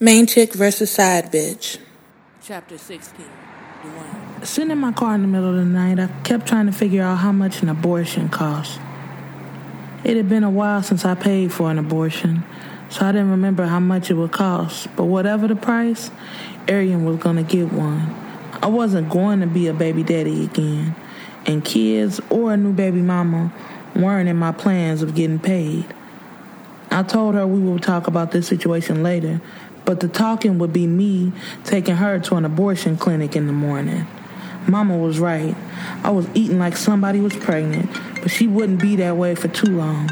Main chick versus side bitch. Chapter 16. Sitting in my car in the middle of the night, I kept trying to figure out how much an abortion cost. It had been a while since I paid for an abortion, so I didn't remember how much it would cost. But whatever the price, Arian was going to get one. I wasn't going to be a baby daddy again, and kids or a new baby mama weren't in my plans of getting paid. I told her we would talk about this situation later, but the talking would be me taking her to an abortion clinic in the morning. Mama was right. I was eating like somebody was pregnant, but she wouldn't be that way for too long.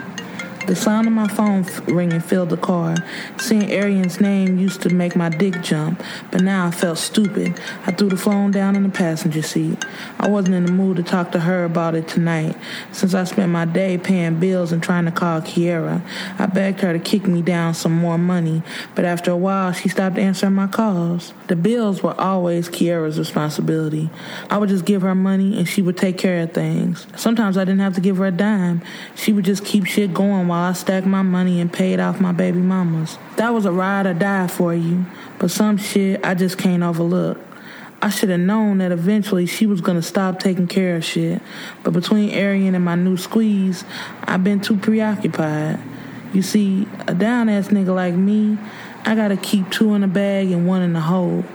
The sound of my phone ringing filled the car. Seeing Arian's name used to make my dick jump, but now I felt stupid. I threw the phone down in the passenger seat. I wasn't in the mood to talk to her about it tonight, since I spent my day paying bills and trying to call Kiera. I begged her to kick me down some more money, but after a while, she stopped answering my calls. The bills were always Kiera's responsibility. I would just give her money and she would take care of things. Sometimes I didn't have to give her a dime. She would just keep shit going while I stacked my money and paid off my baby mamas. That was a ride or die for you, but some shit I just can't overlook. I should have known that eventually she was gonna stop taking care of shit, but between Arian and my new squeeze, I've been too preoccupied. You see, a down ass nigga like me, I gotta keep two in the bag and one in the hole.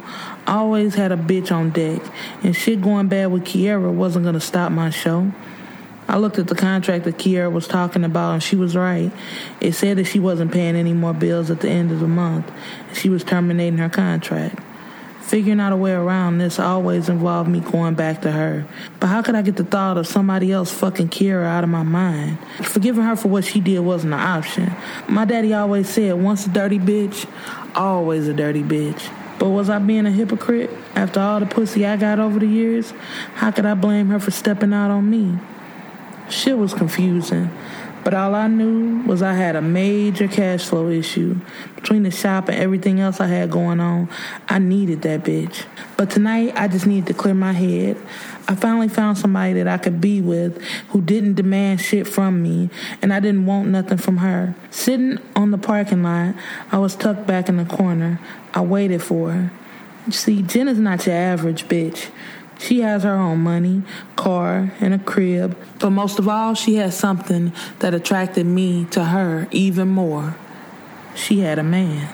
I always had a bitch on deck, and shit going bad with Kiera wasn't gonna stop my show. I looked at the contract that Kiera was talking about, and she was right. It said that she wasn't paying any more bills at the end of the month, and she was terminating her contract. Figuring out a way around this always involved me going back to her. But how could I get the thought of somebody else fucking Kiera out of my mind? Forgiving her for what she did wasn't an option. My daddy always said, once a dirty bitch, always a dirty bitch. But was I being a hypocrite after all the pussy I got over the years? How could I blame her for stepping out on me? Shit was confusing. But all I knew was I had a major cash flow issue. Between the shop and everything else I had going on, I needed that bitch. But tonight, I just needed to clear my head. I finally found somebody that I could be with who didn't demand shit from me, and I didn't want nothing from her. Sitting on the parking lot, I was tucked back in the corner. I waited for her. See, Jen is not your average bitch. She has her own money, car, and a crib. But most of all, she has something that attracted me to her even more. She had a man.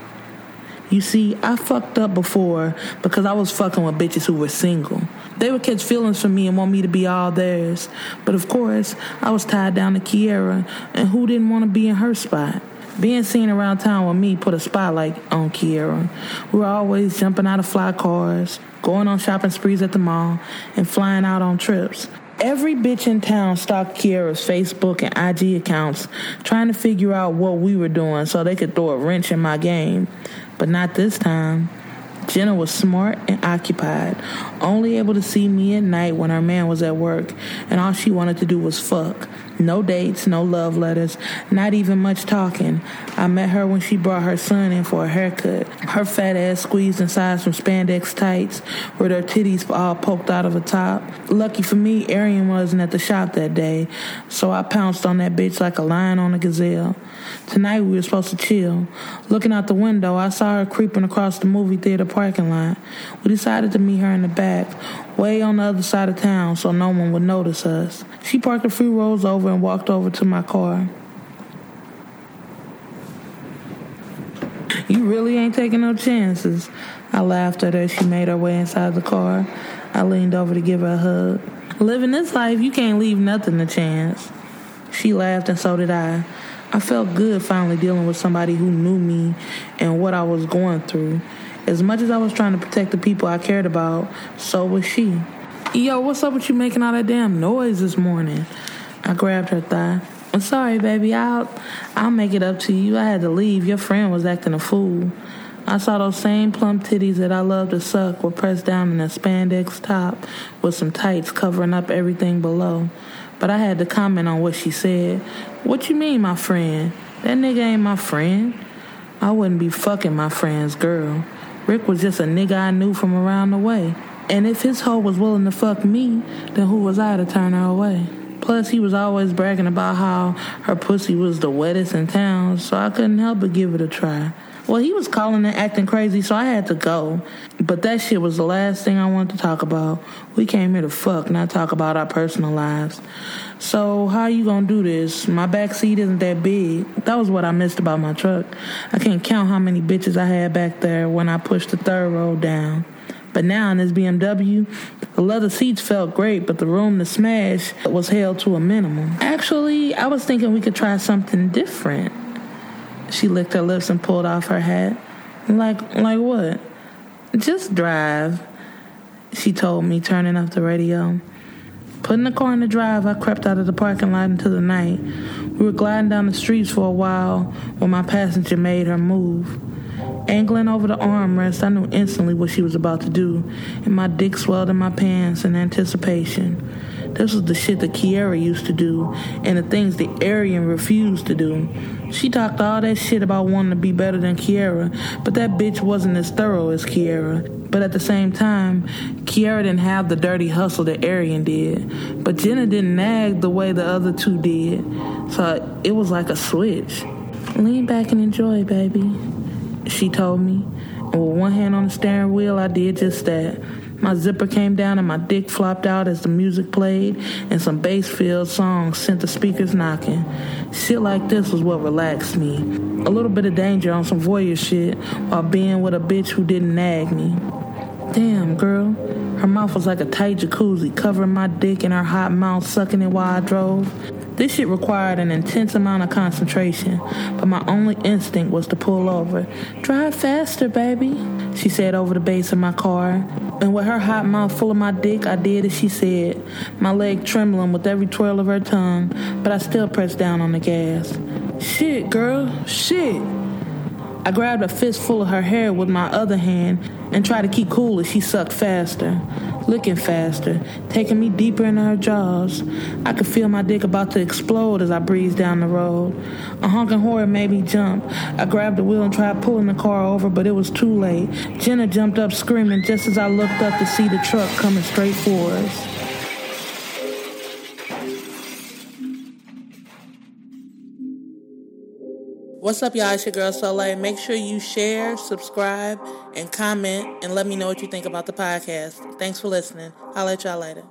You see, I fucked up before because I was fucking with bitches who were single. They would catch feelings for me and want me to be all theirs. But of course, I was tied down to Kiera, and who didn't want to be in her spot? Being seen around town with me put a spotlight on Kiera. We were always jumping out of fly cars, going on shopping sprees at the mall, and flying out on trips. Every bitch in town stalked Kiera's Facebook and IG accounts, trying to figure out what we were doing so they could throw a wrench in my game. But not this time. Jenna was smart and occupied, only able to see me at night when her man was at work, and all she wanted to do was fuck. No dates, no love letters, not even much talking. I met her when she brought her son in for a haircut. Her fat ass squeezed inside some spandex tights with her titties all poked out of the top. Lucky for me, Arian wasn't at the shop that day, so I pounced on that bitch like a lion on a gazelle. Tonight we were supposed to chill. Looking out the window, I saw her creeping across the movie theater parking lot. We decided to meet her in the back, way on the other side of town so no one would notice us. She parked a few rows over and walked over to my car. You really ain't taking no chances. I laughed at her as she made her way inside the car. I leaned over to give her a hug. Living this life, you can't leave nothing to chance. She laughed and so did I. I felt good finally dealing with somebody who knew me and what I was going through. As much as I was trying to protect the people I cared about, so was she. Yo, what's up with you making all that damn noise this morning? I grabbed her thigh. I'm sorry, baby. I'll I'll make it up to you. I had to leave. Your friend was acting a fool. I saw those same plump titties that I love to suck were pressed down in a spandex top with some tights covering up everything below. But I had to comment on what she said. What you mean, my friend? That nigga ain't my friend. I wouldn't be fucking my friend's girl. Rick was just a nigga I knew from around the way. And if his hoe was willing to fuck me, then who was I to turn her away? Plus, he was always bragging about how her pussy was the wettest in town, so I couldn't help but give it a try. Well, he was calling and acting crazy, so I had to go. But that shit was the last thing I wanted to talk about. We came here to fuck, not talk about our personal lives. So how you gonna do this? My back seat isn't that big. That was what I missed about my truck. I can't count how many bitches I had back there when I pushed the third row down. But now in this BMW, the leather seats felt great, but the room to smash was held to a minimum. Actually, I was thinking we could try something different. She licked her lips and pulled off her hat. Like, like what? Just drive, she told me, turning off the radio. Putting the car in the drive, I crept out of the parking lot into the night. We were gliding down the streets for a while when my passenger made her move. Angling over the armrest, I knew instantly what she was about to do, and my dick swelled in my pants in anticipation. This was the shit that Kiera used to do, and the things that Arian refused to do. She talked all that shit about wanting to be better than Kiera, but that bitch wasn't as thorough as Kiera. But at the same time, Kiera didn't have the dirty hustle that Arian did. But Jenna didn't nag the way the other two did. So it was like a switch. Lean back and enjoy, baby she told me. And with one hand on the steering wheel, I did just that. My zipper came down and my dick flopped out as the music played, and some bass filled songs sent the speakers knocking. Shit like this was what relaxed me. A little bit of danger on some voyeur shit while being with a bitch who didn't nag me. Damn, girl. Her mouth was like a tight jacuzzi, covering my dick and her hot mouth sucking it while I drove. This shit required an intense amount of concentration, but my only instinct was to pull over. Drive faster, baby, she said over the bass of my car. And with her hot mouth full of my dick, I did as she said, my leg trembling with every twirl of her tongue, but I still pressed down on the gas. Shit, girl, shit. I grabbed a fistful of her hair with my other hand and tried to keep cool as she sucked faster looking faster, taking me deeper into her jaws. I could feel my dick about to explode as I breezed down the road. A honking horror made me jump. I grabbed the wheel and tried pulling the car over, but it was too late. Jenna jumped up screaming just as I looked up to see the truck coming straight for us. What's up, y'all? It's your girl Soleil. Make sure you share, subscribe, and comment, and let me know what you think about the podcast. Thanks for listening. I'll let y'all later.